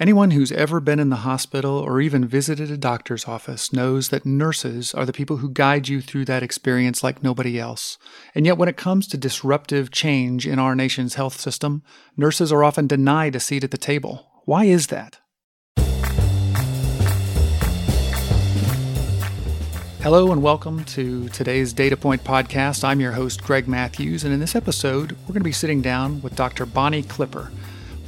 Anyone who's ever been in the hospital or even visited a doctor's office knows that nurses are the people who guide you through that experience like nobody else. And yet, when it comes to disruptive change in our nation's health system, nurses are often denied a seat at the table. Why is that? Hello and welcome to today's Data Point podcast. I'm your host, Greg Matthews, and in this episode, we're going to be sitting down with Dr. Bonnie Clipper.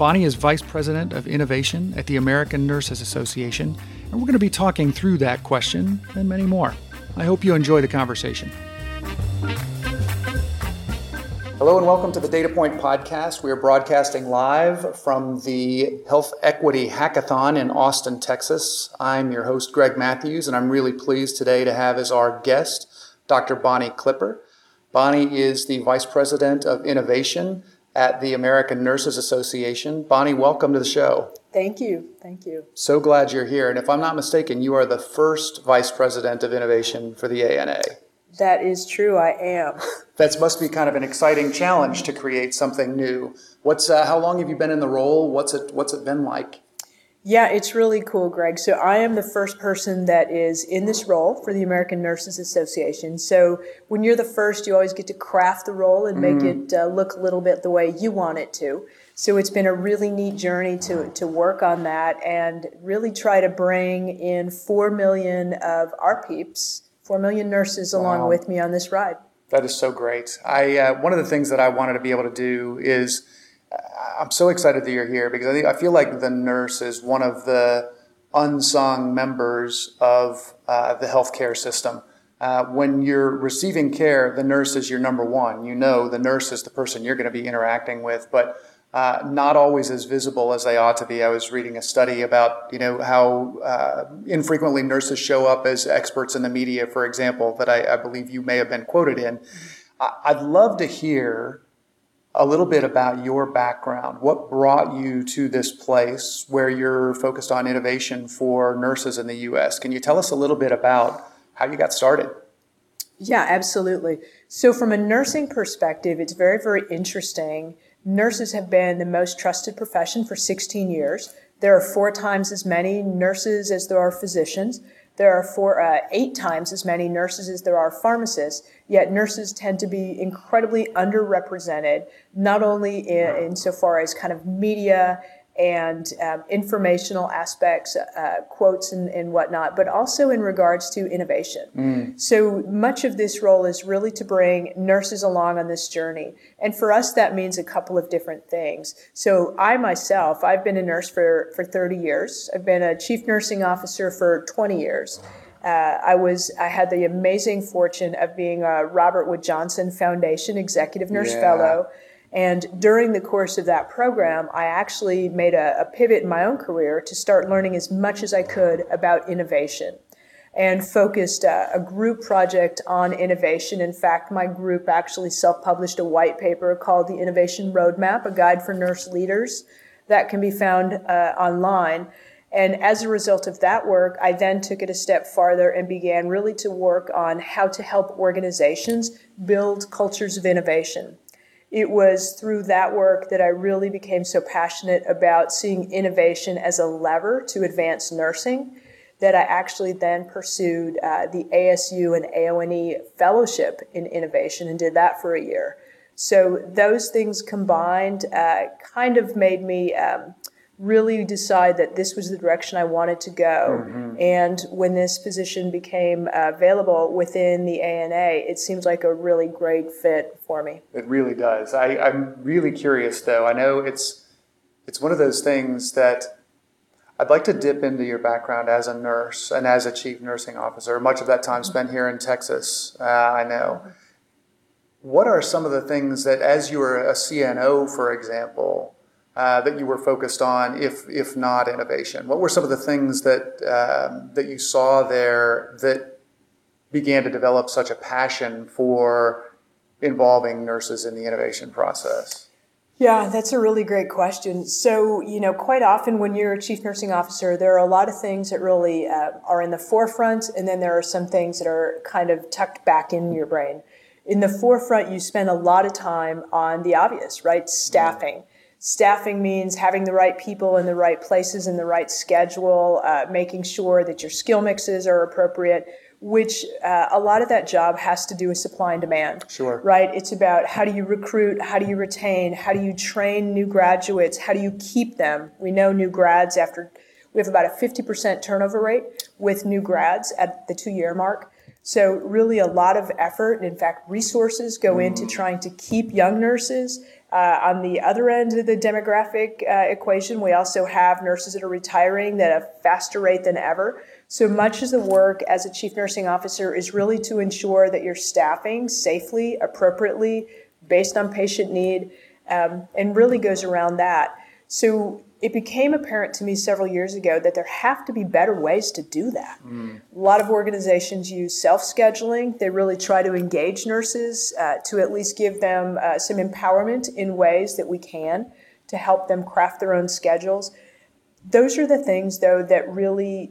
Bonnie is Vice President of Innovation at the American Nurses Association, and we're going to be talking through that question and many more. I hope you enjoy the conversation. Hello and welcome to the Data Point Podcast. We are broadcasting live from the Health Equity Hackathon in Austin, Texas. I'm your host, Greg Matthews, and I'm really pleased today to have as our guest Dr. Bonnie Clipper. Bonnie is the Vice President of Innovation at the American Nurses Association. Bonnie, welcome to the show. Thank you. Thank you. So glad you're here. And if I'm not mistaken, you are the first Vice President of Innovation for the ANA. That is true. I am. that must be kind of an exciting challenge to create something new. What's uh, how long have you been in the role? What's it What's it been like? Yeah, it's really cool, Greg. So I am the first person that is in this role for the American Nurses Association. So when you're the first, you always get to craft the role and make mm. it uh, look a little bit the way you want it to. So it's been a really neat journey to, to work on that and really try to bring in 4 million of our peeps, 4 million nurses wow. along with me on this ride. That is so great. I uh, One of the things that I wanted to be able to do is – I'm so excited that you're here because I think I feel like the nurse is one of the unsung members of uh, the healthcare system. Uh, when you're receiving care, the nurse is your number one. You know the nurse is the person you're going to be interacting with, but uh, not always as visible as they ought to be. I was reading a study about you know how uh, infrequently nurses show up as experts in the media, for example, that I, I believe you may have been quoted in. I'd love to hear a little bit about your background. What brought you to this place where you're focused on innovation for nurses in the US? Can you tell us a little bit about how you got started? Yeah, absolutely. So, from a nursing perspective, it's very, very interesting. Nurses have been the most trusted profession for 16 years. There are four times as many nurses as there are physicians. There are four, uh, eight times as many nurses as there are pharmacists, yet nurses tend to be incredibly underrepresented, not only in, insofar as kind of media and um, informational aspects, uh, quotes and, and, whatnot, but also in regards to innovation. Mm. So much of this role is really to bring nurses along on this journey. And for us, that means a couple of different things. So I myself, I've been a nurse for, for 30 years. I've been a chief nursing officer for 20 years. Uh, I was I had the amazing fortune of being a Robert Wood Johnson Foundation Executive Nurse yeah. Fellow and during the course of that program, I actually made a, a, pivot in my own career to start learning as much as I could about innovation and focused uh, a group project on innovation. In fact, my group actually self published a white paper called The Innovation Roadmap, a guide for nurse leaders that can be found uh, online. And as a result of that work, I then took it a step farther and began really to work on how to help organizations build cultures of innovation it was through that work that I really became so passionate about seeing innovation as a lever to advance nursing that I actually then pursued uh, the ASU and AONE fellowship in innovation and did that for a year. So those things combined uh, kind of made me um, really decide that this was the direction I wanted to go. Mm-hmm. And when this position became uh, available within the ANA, it seems like a really great fit for me. It really does. I, I'm really curious, though. I know it's it's one of those things that I'd like to dip into your background as a nurse and as a chief nursing officer. Much of that time spent here in Texas, uh, I know. What are some of the things that, as you were a CNO, for example, uh, that you were focused on, if if not innovation? What were some of the things that um, that you saw there that began to develop such a passion for involving nurses in the innovation process? Yeah, that's a really great question. So, you know, quite often when you're a chief nursing officer, there are a lot of things that really uh, are in the forefront, and then there are some things that are kind of tucked back in your brain. In the forefront, you spend a lot of time on the obvious, right? Staffing. Staffing means having the right people in the right places in the right schedule, uh, making sure that your skill mixes are appropriate, which uh, a lot of that job has to do with supply and demand. Sure. Right? It's about how do you recruit, how do you retain, how do you train new graduates, how do you keep them? We know new grads after, we have about a 50% turnover rate with new grads at the two year mark. So, really, a lot of effort and, in fact, resources go into trying to keep young nurses. Uh, on the other end of the demographic uh, equation, we also have nurses that are retiring at a faster rate than ever. So much of the work as a chief nursing officer is really to ensure that you're staffing safely, appropriately, based on patient need, um, and really goes around that. So it became apparent to me several years ago that there have to be better ways to do that. Mm. A lot of organizations use self scheduling. They really try to engage nurses uh, to at least give them uh, some empowerment in ways that we can to help them craft their own schedules. Those are the things, though, that really,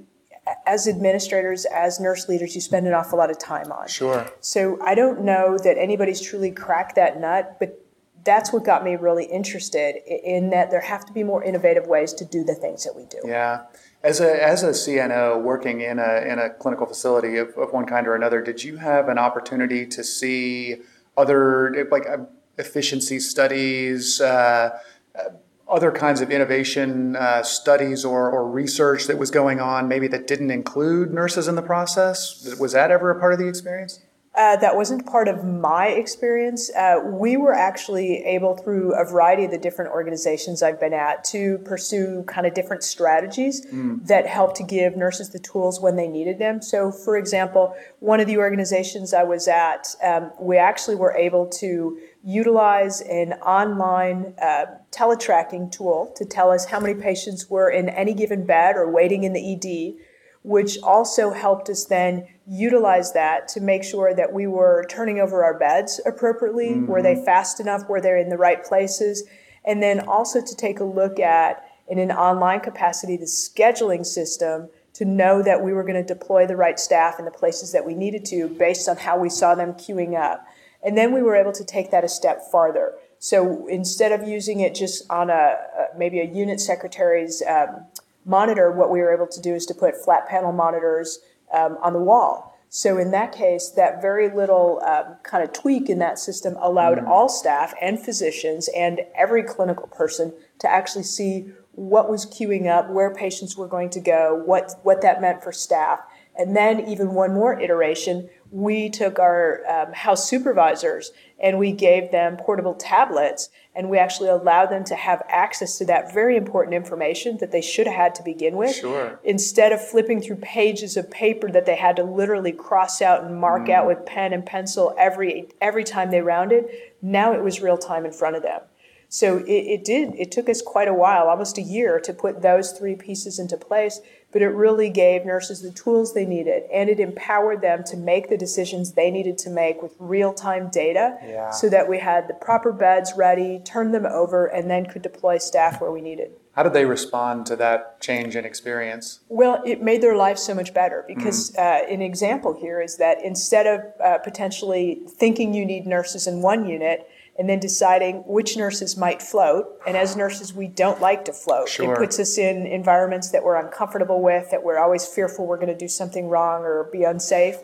as administrators, as nurse leaders, you spend an awful lot of time on. Sure. So I don't know that anybody's truly cracked that nut, but that's what got me really interested in that there have to be more innovative ways to do the things that we do. Yeah. As a, as a CNO working in a, in a clinical facility of, of one kind or another, did you have an opportunity to see other like uh, efficiency studies, uh, uh, other kinds of innovation uh, studies or, or research that was going on, maybe that didn't include nurses in the process? Was that ever a part of the experience? Uh, that wasn't part of my experience. Uh, we were actually able, through a variety of the different organizations I've been at, to pursue kind of different strategies mm. that help to give nurses the tools when they needed them. So, for example, one of the organizations I was at, um, we actually were able to utilize an online uh, teletracking tool to tell us how many patients were in any given bed or waiting in the ED which also helped us then utilize that to make sure that we were turning over our beds appropriately. Mm-hmm. Were they fast enough? Were they in the right places? And then also to take a look at, in an online capacity, the scheduling system to know that we were going to deploy the right staff in the places that we needed to based on how we saw them queuing up. And then we were able to take that a step farther. So instead of using it just on a, a maybe a unit secretary's um, monitor, what we were able to do is to put flat panel monitors um, on the wall. So in that case, that very little um, kind of tweak in that system allowed mm. all staff and physicians and every clinical person to actually see what was queuing up, where patients were going to go, what what that meant for staff, and then even one more iteration, we took our um, house supervisors and we gave them portable tablets and we actually allowed them to have access to that very important information that they should have had to begin with sure. instead of flipping through pages of paper that they had to literally cross out and mark mm. out with pen and pencil every every time they rounded now it was real time in front of them so it, it did it took us quite a while almost a year to put those three pieces into place but it really gave nurses the tools they needed and it empowered them to make the decisions they needed to make with real time data yeah. so that we had the proper beds ready, turned them over, and then could deploy staff where we needed. How did they respond to that change in experience? Well, it made their life so much better because mm. uh, an example here is that instead of uh, potentially thinking you need nurses in one unit, and then deciding which nurses might float. And as nurses, we don't like to float. Sure. It puts us in environments that we're uncomfortable with, that we're always fearful we're going to do something wrong or be unsafe.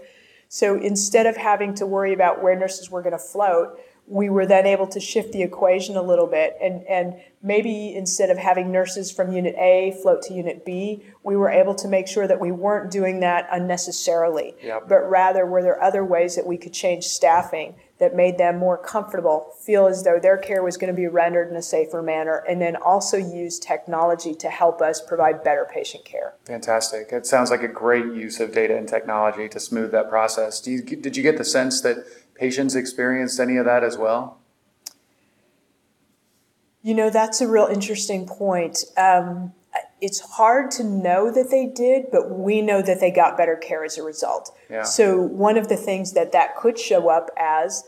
So instead of having to worry about where nurses were going to float, we were then able to shift the equation a little bit and, and maybe instead of having nurses from unit A float to unit B, we were able to make sure that we weren't doing that unnecessarily, yep. but rather were there other ways that we could change staffing that made them more comfortable, feel as though their care was going to be rendered in a safer manner, and then also use technology to help us provide better patient care. Fantastic. It sounds like a great use of data and technology to smooth that process. You, did you get the sense that patients experienced any of that as well? You know, that's a real interesting point. Um, it's hard to know that they did, but we know that they got better care as a result. Yeah. So one of the things that that could show up as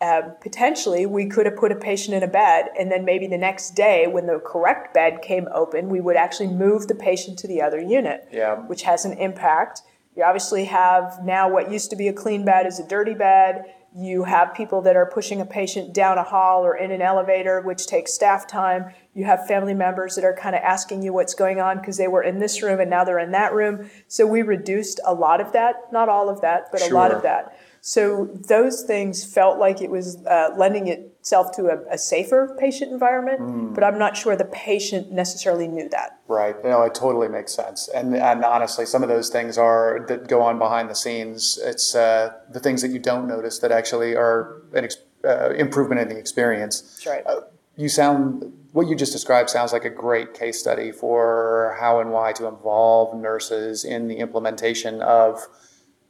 uh, potentially we could have put a patient in a bed and then maybe the next day when the correct bed came open we would actually move the patient to the other unit yeah. which has an impact you obviously have now what used to be a clean bed is a dirty bed You have people that are pushing a patient down a hall or in an elevator, which takes staff time. You have family members that are kind of asking you what's going on because they were in this room and now they're in that room. So we reduced a lot of that, not all of that, but sure. a lot of that. So those things felt like it was uh, lending itself to a, a safer patient environment, mm. but I'm not sure the patient necessarily knew that. Right. You know, it totally makes sense. And, and honestly, some of those things are that go on behind the scenes. It's uh, the things that you don't notice that actually are an ex- uh, improvement in the experience. That's right. Uh, you sound what you just described sounds like a great case study for how and why to involve nurses in the implementation of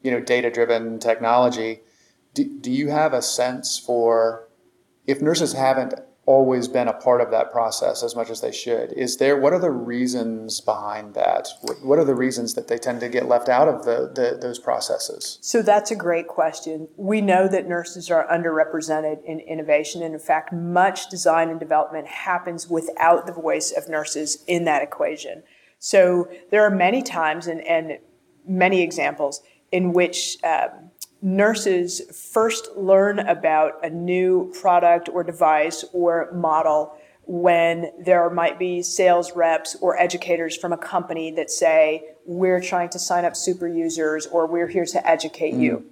you know data driven technology do, do you have a sense for if nurses haven't always been a part of that process as much as they should is there what are the reasons behind that? What are the reasons that they tend to get left out of the, the, those processes? So that's a great question. We know that nurses are underrepresented in innovation and in fact much design and development happens without the voice of nurses in that equation. So there are many times and, and many examples in which um, nurses first learn about a new product or device or model when there might be sales reps or educators from a company that say, We're trying to sign up super users or we're here to educate mm. you.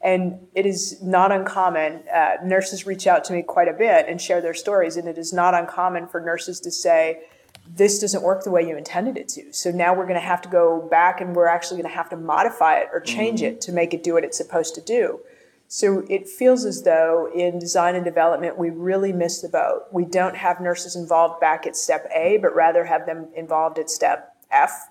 And it is not uncommon. Uh, nurses reach out to me quite a bit and share their stories, and it is not uncommon for nurses to say, this doesn't work the way you intended it to. So now we're going to have to go back and we're actually going to have to modify it or change mm-hmm. it to make it do what it's supposed to do. So it feels as though in design and development, we really missed the boat. We don't have nurses involved back at step A, but rather have them involved at step F.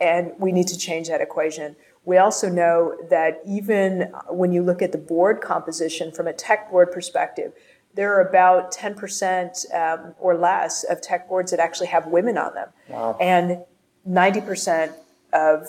And we need to change that equation. We also know that even when you look at the board composition from a tech board perspective, there are about 10% um, or less of tech boards that actually have women on them. Wow. And 90% of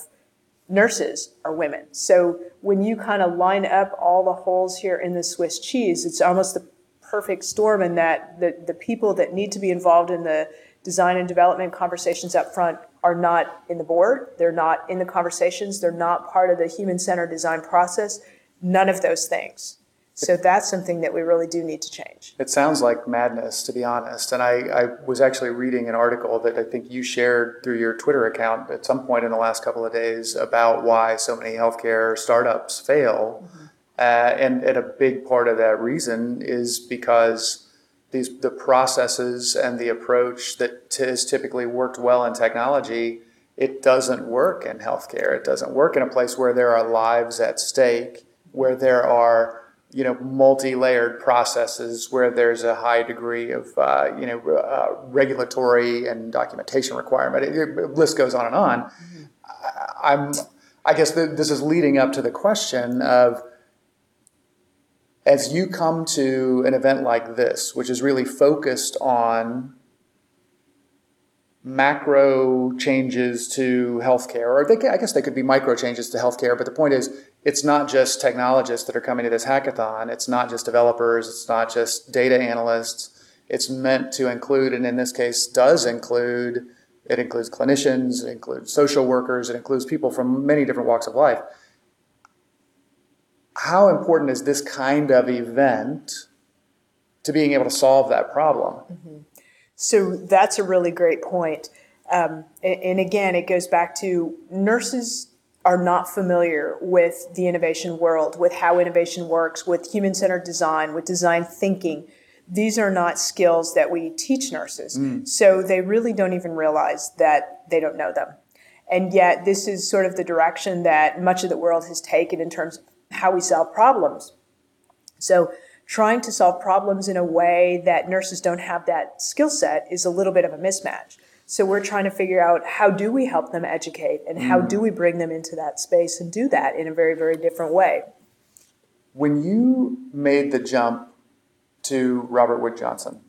nurses are women. So when you kind of line up all the holes here in the Swiss cheese, it's almost the perfect storm in that the, the people that need to be involved in the design and development conversations up front are not in the board, they're not in the conversations, they're not part of the human centered design process. None of those things. So that's something that we really do need to change. It sounds like madness, to be honest. And I, I, was actually reading an article that I think you shared through your Twitter account at some point in the last couple of days about why so many healthcare startups fail. Mm-hmm. Uh, and, and a big part of that reason is because these the processes and the approach that t- has typically worked well in technology, it doesn't work in healthcare. It doesn't work in a place where there are lives at stake, where there are you know, multi-layered processes where there's a high degree of, uh, you know, uh, regulatory and documentation requirement. the list goes on and on. Mm-hmm. I'm, I guess this is leading up to the question of, as you come to an event like this, which is really focused on macro changes to healthcare, or they, I guess they could be micro changes to healthcare, but the point is, it's not just technologists that are coming to this hackathon. It's not just developers. It's not just data analysts. It's meant to include, and in this case, does include, it includes clinicians, it includes social workers, it includes people from many different walks of life. How important is this kind of event to being able to solve that problem? Mm-hmm. So that's a really great point. Um, and again, it goes back to nurses are not familiar with the innovation world, with how innovation works, with human centered design, with design thinking. These are not skills that we teach nurses. Mm. So they really don't even realize that they don't know them. And yet, this is sort of the direction that much of the world has taken in terms of how we solve problems. So, trying to solve problems in a way that nurses don't have that skill set is a little bit of a mismatch. So we're trying to figure out how do we help them educate and how do we bring them into that space and do that in a very, very different way. When you made the jump to Robert Wood Johnson,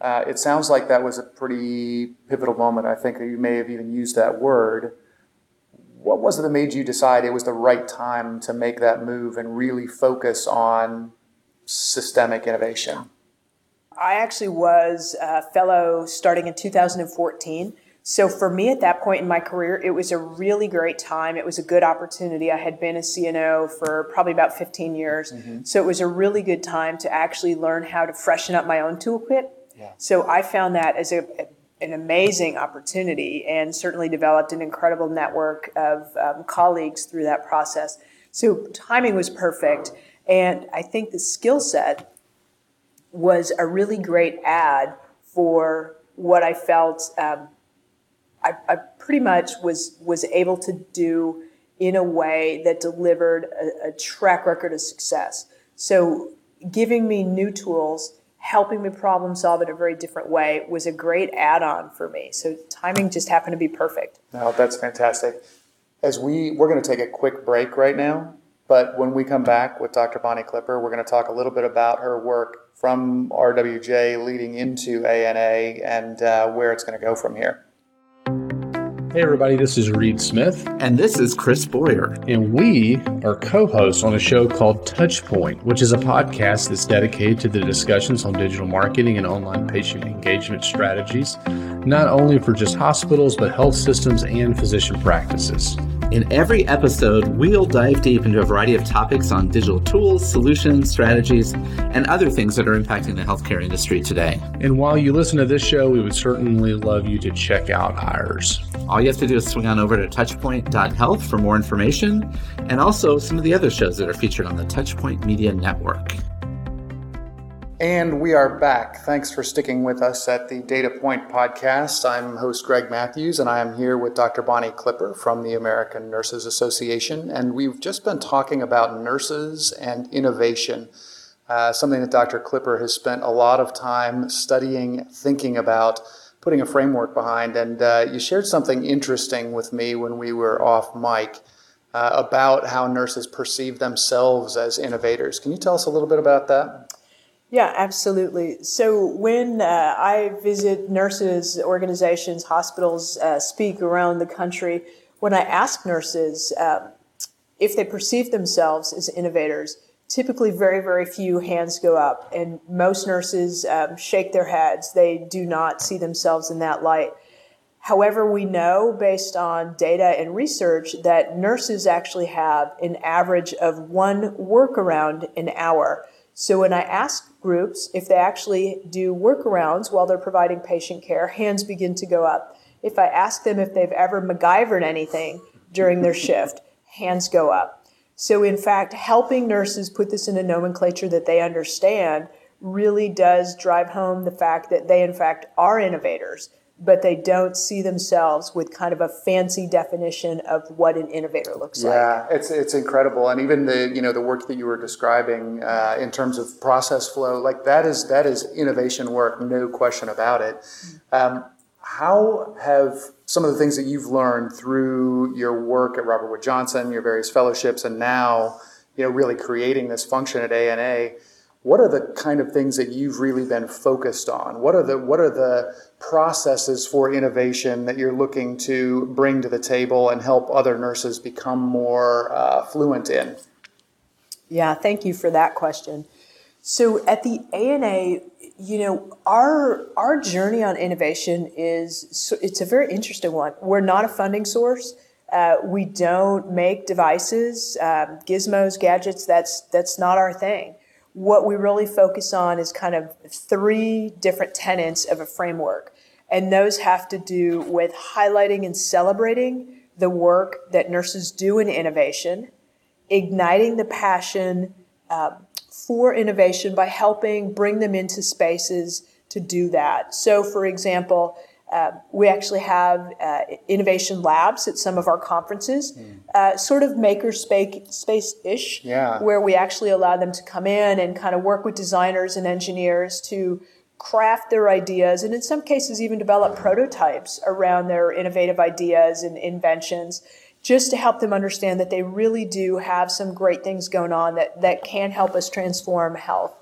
uh, it sounds like that was a pretty pivotal moment. I think you may have even used that word. What was it that made you decide it was the right time to make that move and really focus on systemic innovation? I actually was a fellow starting in 2014. So for me at that point in my career, it was a really great time. It was a good opportunity. I had been a CNO for probably about 15 years. Mm-hmm. So it was a really good time to actually learn how to freshen up my own toolkit. Yeah. So I found that as a, an amazing opportunity and certainly developed an incredible network of um, colleagues through that process. So timing was perfect. And I think the skill set was a really great add for what I felt um, I, I, pretty much was was able to do in a way that delivered a, a track record of success. So giving me new tools, helping me problem solve in a very different way was a great add-on for me. So timing just happened to be perfect. No, that's fantastic. As we we're going to take a quick break right now, but when we come back with Dr. Bonnie Clipper, we're going to talk a little bit about her work from RWJ leading into ANA and uh, where it's going to go from here. Hey, everybody, this is Reed Smith. And this is Chris Boyer. And we are co hosts on a show called Touchpoint, which is a podcast that's dedicated to the discussions on digital marketing and online patient engagement strategies, not only for just hospitals, but health systems and physician practices. In every episode, we'll dive deep into a variety of topics on digital tools, solutions, strategies, and other things that are impacting the healthcare industry today. And while you listen to this show, we would certainly love you to check out ours. All you have to do is swing on over to touchpoint.health for more information and also some of the other shows that are featured on the Touchpoint Media Network. And we are back. Thanks for sticking with us at the Data Point podcast. I'm host Greg Matthews, and I am here with Dr. Bonnie Clipper from the American Nurses Association. And we've just been talking about nurses and innovation, uh, something that Dr. Clipper has spent a lot of time studying, thinking about, putting a framework behind. And uh, you shared something interesting with me when we were off mic. Uh, about how nurses perceive themselves as innovators. Can you tell us a little bit about that? Yeah, absolutely. So when uh, I visit nurses, organizations, hospitals, uh, speak around the country, when I ask nurses uh, if they perceive themselves as innovators, typically very, very few hands go up, and most nurses um, shake their heads. They do not see themselves in that light. However, we know based on data and research that nurses actually have an average of one workaround an hour. So when I ask groups if they actually do workarounds while they're providing patient care, hands begin to go up. If I ask them if they've ever MacGyvered anything during their shift, hands go up. So in fact, helping nurses put this in a nomenclature that they understand really does drive home the fact that they in fact are innovators but they don't see themselves with kind of a fancy definition of what an innovator looks yeah, like. Yeah, it's it's incredible, and even the you know the work that you were describing uh, in terms of process flow, like that is that is innovation work, no question about it. Um, how have some of the things that you've learned through your work at Robert Wood Johnson, your various fellowships, and now you know really creating this function at ANA? What are the kind of things that you've really been focused on? What are the what are the processes for innovation that you're looking to bring to the table and help other nurses become more uh, fluent in? Yeah, thank you for that question. So at the ANA, you know, our our journey on innovation is it's a very interesting one. We're not a funding source. Uh, we don't make devices, um, gizmos, gadgets. That's that's not our thing what we really focus on is kind of three different tenets of a framework. And those have to do with highlighting and celebrating the work that nurses do in innovation, igniting the passion uh, for innovation by helping bring them into spaces to do that. So, for example, uh, we actually have uh, innovation labs at some of our conferences, mm. uh, sort of maker space ish, yeah. where we actually allow them to come in and kind of work with designers and engineers to craft their ideas and in some cases even develop prototypes around their innovative ideas and inventions just to help them understand that they really do have some great things going on that, that can help us transform health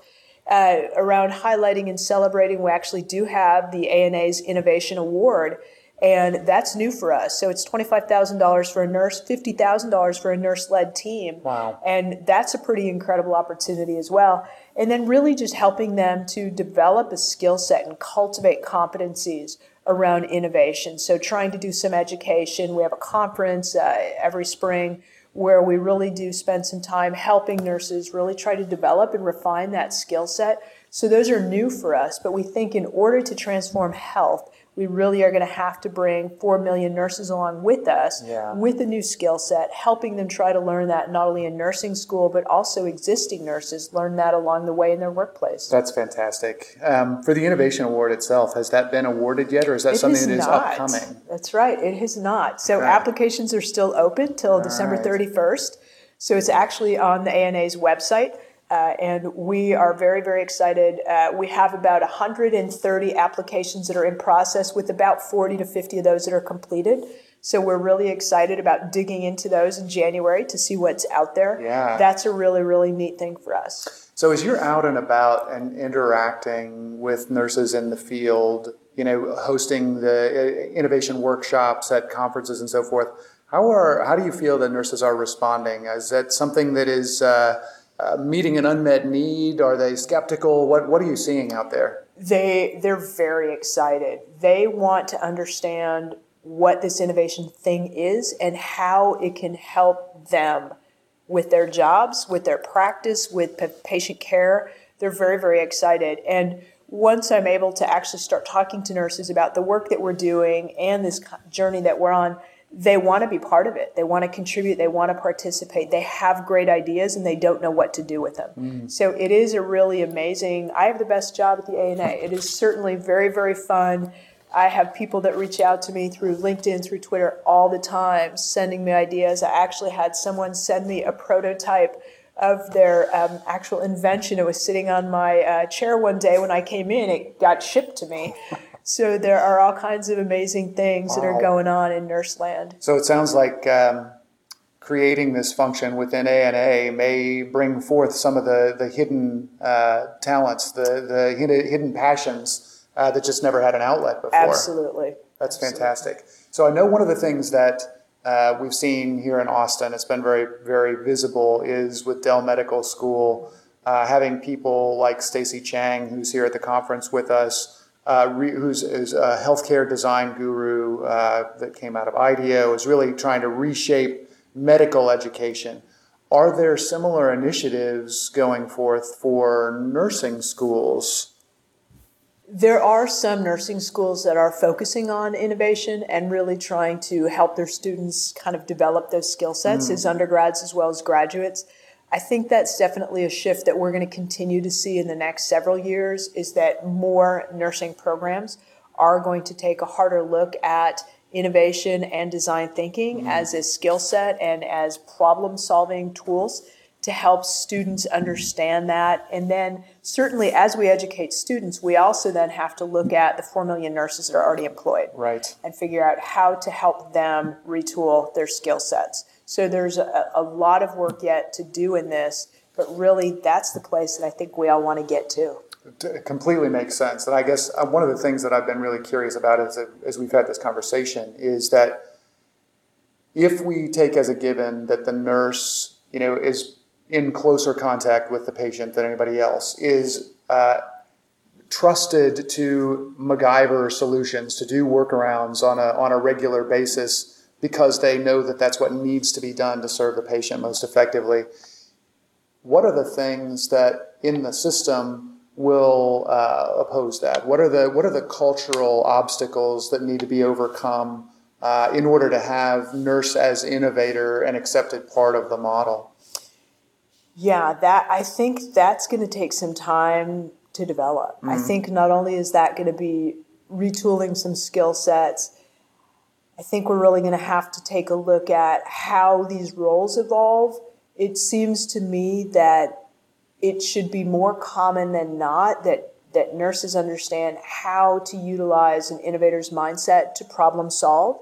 uh, around highlighting and celebrating. We actually do have the ANA's Innovation Award, and that's new for us. So it's $25,000 for a nurse, $50,000 for a nurse led team. Wow. And that's a pretty incredible opportunity as well. And then really just helping them to develop a skill set and cultivate competencies around innovation. So, trying to do some education. We have a conference uh, every spring where we really do spend some time helping nurses really try to develop and refine that skill set. So, those are new for us, but we think in order to transform health, we really are going to have to bring 4 million nurses along with us Yeah. with a new skill set, helping them try to learn that not only in nursing school, but also existing nurses learn that along the way in their workplace. That's fantastic. Um, for the Innovation Award itself, has that been awarded yet, or is that It something is that is not. upcoming? That's right. It has not. So Okay. applications are still open till December right. 31st. So it's actually on the ANA's website. Uh, and we are very, very excited. Uh, we have about 130 applications that are in process, with about 40 to 50 of those that are completed. So we're really excited about digging into those in January to see what's out there. Yeah. That's a really, really neat thing for us. So as you're out and about and interacting with nurses in the field, you know, hosting the uh, innovation workshops at conferences and so forth, how are how do you feel that nurses are responding? Is that something that is uh, uh, meeting an unmet need? Are they skeptical? What what are you seeing out there? they they're very excited. They want to understand what this innovation thing is and how it can help them with their jobs, with their practice, with pa- patient care. They're very very excited and once I'm able to actually start talking to nurses about the work that we're doing and this journey that we're on, they want to be part of it. They want to contribute. They want to participate. They have great ideas and they don't know what to do with them. So it is a really amazing. I have the best job at the ANA. It is certainly very, very fun. I have people that reach out to me through LinkedIn, through Twitter all the time, sending me ideas. I actually had someone send me a prototype of their um, actual invention. It was sitting on my uh, chair one day when I came in. It got shipped to me. So there are all kinds of amazing things that are going on in Nurseland. So it sounds like um, creating this function within ANA may bring forth some of the the hidden uh, talents, the the hidden, hidden passions uh, that just never had an outlet before. Absolutely. That's fantastic. So I know one of the things that uh, we've seen here in Austin, it's been very, very visible, is with Dell Medical School, uh, having people like Stacy Chang, who's here at the conference with us, uh, re, who's is a healthcare design guru uh, that came out of IDEO, is really trying to reshape medical education. Are there similar initiatives going forth for nursing schools? There are some nursing schools that are focusing on innovation and really trying to help their students kind of develop those skill sets as undergrads as well as graduates. I think that's definitely a shift that we're going to continue to see in the next several years is that more nursing programs are going to take a harder look at innovation and design thinking mm-hmm. as a skill set and as problem solving tools to help students mm-hmm. understand that. And then, certainly, as we educate students, we also then have to look at the 4 million nurses that are already employed Right. and figure out how to help them retool their skill sets. So, there's a, a lot of work yet to do in this, but really, that's the place that I think we all want to get to. It completely makes sense. And I guess uh, one of the things that I've been really curious about as, as we've had this conversation is that if we take as a given that the nurse, you know, is in closer contact with the patient than anybody else, is uh, trusted to MacGyver solutions, to do workarounds on a, on a regular basis because they know that that's what needs to be done to serve the patient most effectively. What are the things that in the system will uh, oppose that? What are the what are the cultural obstacles that need to be overcome uh, in order to have nurse as innovator and accepted part of the model? Yeah, that I think that's going to take some time to develop. I think not only is that going to be retooling some skill sets, I think we're really going to have to take a look at how these roles evolve. It seems to me that it should be more common than not that that nurses understand how to utilize an innovator's mindset to problem solve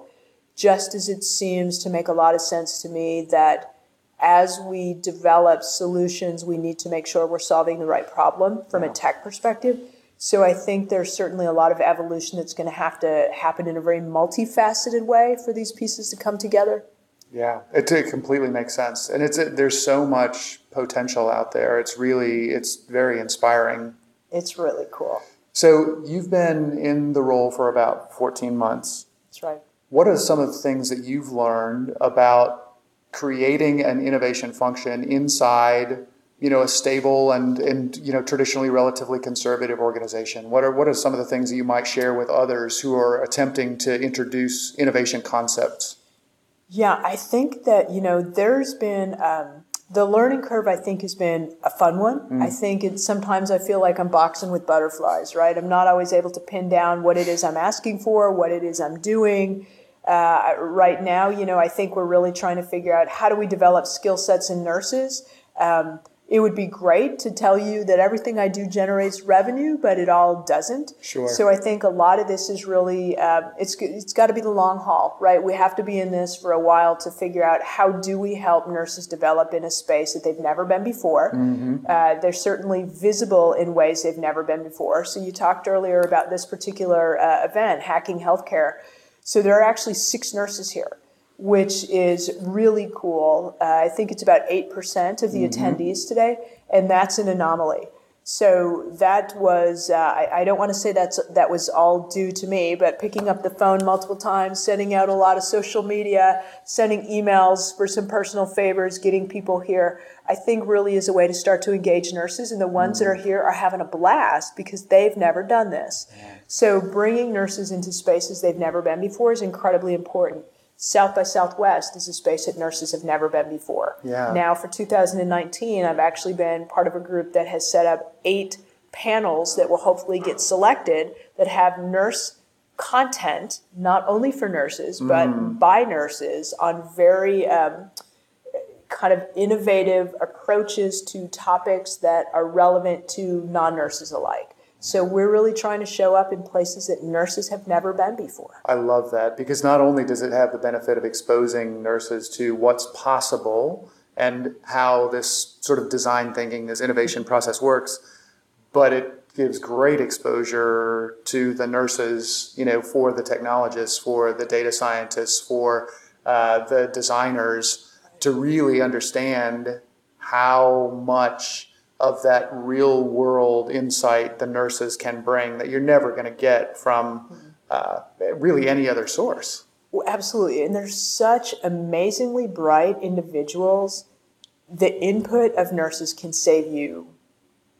just as it seems to make a lot of sense to me that as we develop solutions, we need to make sure we're solving the right problem from a tech perspective. So I think there's certainly a lot of evolution that's going to have to happen in a very multifaceted way for these pieces to come together. Yeah, it, it completely makes sense, and it's there's so much potential out there. It's really it's very inspiring. It's really cool. So you've been in the role for about 14 months. That's right. What are some of the things that you've learned about creating an innovation function inside, you know, a stable and, and you know traditionally relatively conservative organization? What are what are some of the things that you might share with others who are attempting to introduce innovation concepts? Yeah, I think that you know there's been um, the learning curve. I think has been a fun one. Mm. I think it's sometimes I feel like I'm boxing with butterflies. Right, I'm not always able to pin down what it is I'm asking for, what it is I'm doing. Uh, right now, you know, I think we're really trying to figure out how do we develop skill sets in nurses. Um, it would be great to tell you that everything I do generates revenue, but it all doesn't. Sure. So I think a lot of this is really uh, it's it's got to be the long haul, right? We have to be in this for a while to figure out how do we help nurses develop in a space that they've never been before. Mm-hmm. Uh, they're certainly visible in ways they've never been before. So you talked earlier about this particular uh, event, hacking healthcare. So there are actually six nurses here which is really cool. Uh, I think it's about 8% of the mm-hmm. attendees today, and that's an anomaly. So that was, uh, I, I, don't want to say that's, that was all due to me, but picking up the phone multiple times, sending out a lot of social media, sending emails for some personal favors, getting people here, I think really is a way to start to engage nurses. And the ones mm-hmm. that are here are having a blast because they've never done this. So bringing nurses into spaces they've never been before is incredibly important. South by Southwest is a space that nurses have never been before. Yeah. Now, for 2019, I've actually been part of a group that has set up eight panels that will hopefully get selected that have nurse content, not only for nurses, but mm. by nurses on very um, kind of innovative approaches to topics that are relevant to non nurses alike. So we're really trying to show up in places that nurses have never been before. I love that because not only does it have the benefit of exposing nurses to what's possible and how this sort of design thinking, this innovation process works, but it gives great exposure to the nurses, you know, for the technologists, for the data scientists, for uh, the designers to really understand how much of that real world insight the nurses can bring that you're never going to get from uh, really any other source. Well, absolutely. And they're such amazingly bright individuals. The input of nurses can save you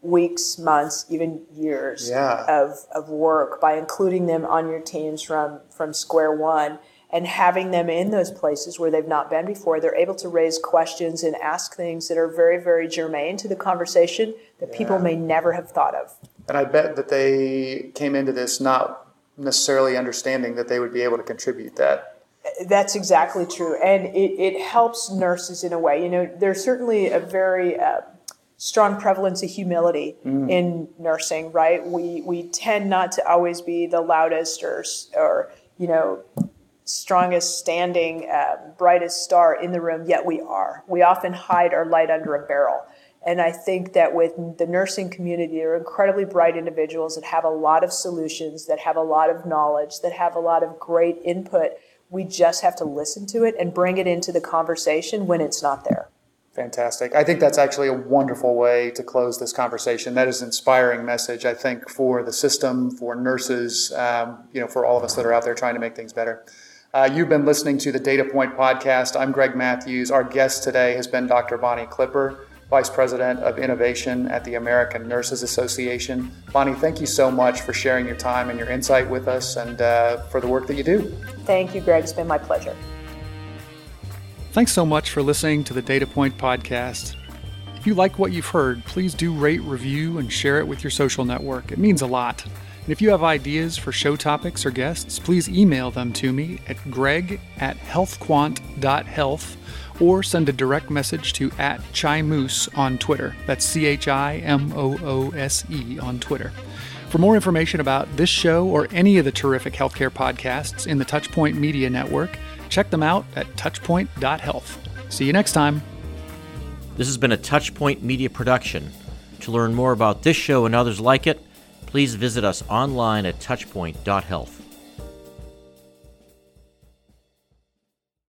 weeks, months, even years yeah. of, of work by including them on your teams from, from square one and having them in those places where they've not been before, they're able to raise questions and ask things that are very, very germane to the conversation that yeah. people may never have thought of. And I bet that they came into this not necessarily understanding that they would be able to contribute that. That's exactly true. And it, it helps nurses in a way. You know, there's certainly a very uh, strong prevalence of humility mm. in nursing, right? We, we tend not to always be the loudest or, or you know, strongest standing, uh, brightest star in the room, yet we are. We often hide our light under a barrel. And I think that with the nursing community, there are incredibly bright individuals that have a lot of solutions, that have a lot of knowledge, that have a lot of great input. We just have to listen to it and bring it into the conversation when it's not there. Fantastic. I think that's actually a wonderful way to close this conversation. That is an inspiring message, I think, for the system, for nurses, um, you know, for all of us that are out there trying to make things better. Uh, you've been listening to the Data Point podcast. I'm Greg Matthews. Our guest today has been Dr. Bonnie Clipper, Vice President of Innovation at the American Nurses Association. Bonnie, thank you so much for sharing your time and your insight with us and uh, for the work that you do. Thank you, Greg. It's been my pleasure. Thanks so much for listening to the Data Point podcast. If you like what you've heard, please do rate, review, and share it with your social network. It means a lot. And if you have ideas for show topics or guests, please email them to me at greg at healthquant.health or send a direct message to at Chimoose on Twitter. That's C H I M O O S E on Twitter. For more information about this show or any of the terrific healthcare podcasts in the Touchpoint Media Network, check them out at touchpoint.health. See you next time. This has been a Touchpoint Media production. To learn more about this show and others like it, please visit us online at touchpoint.health.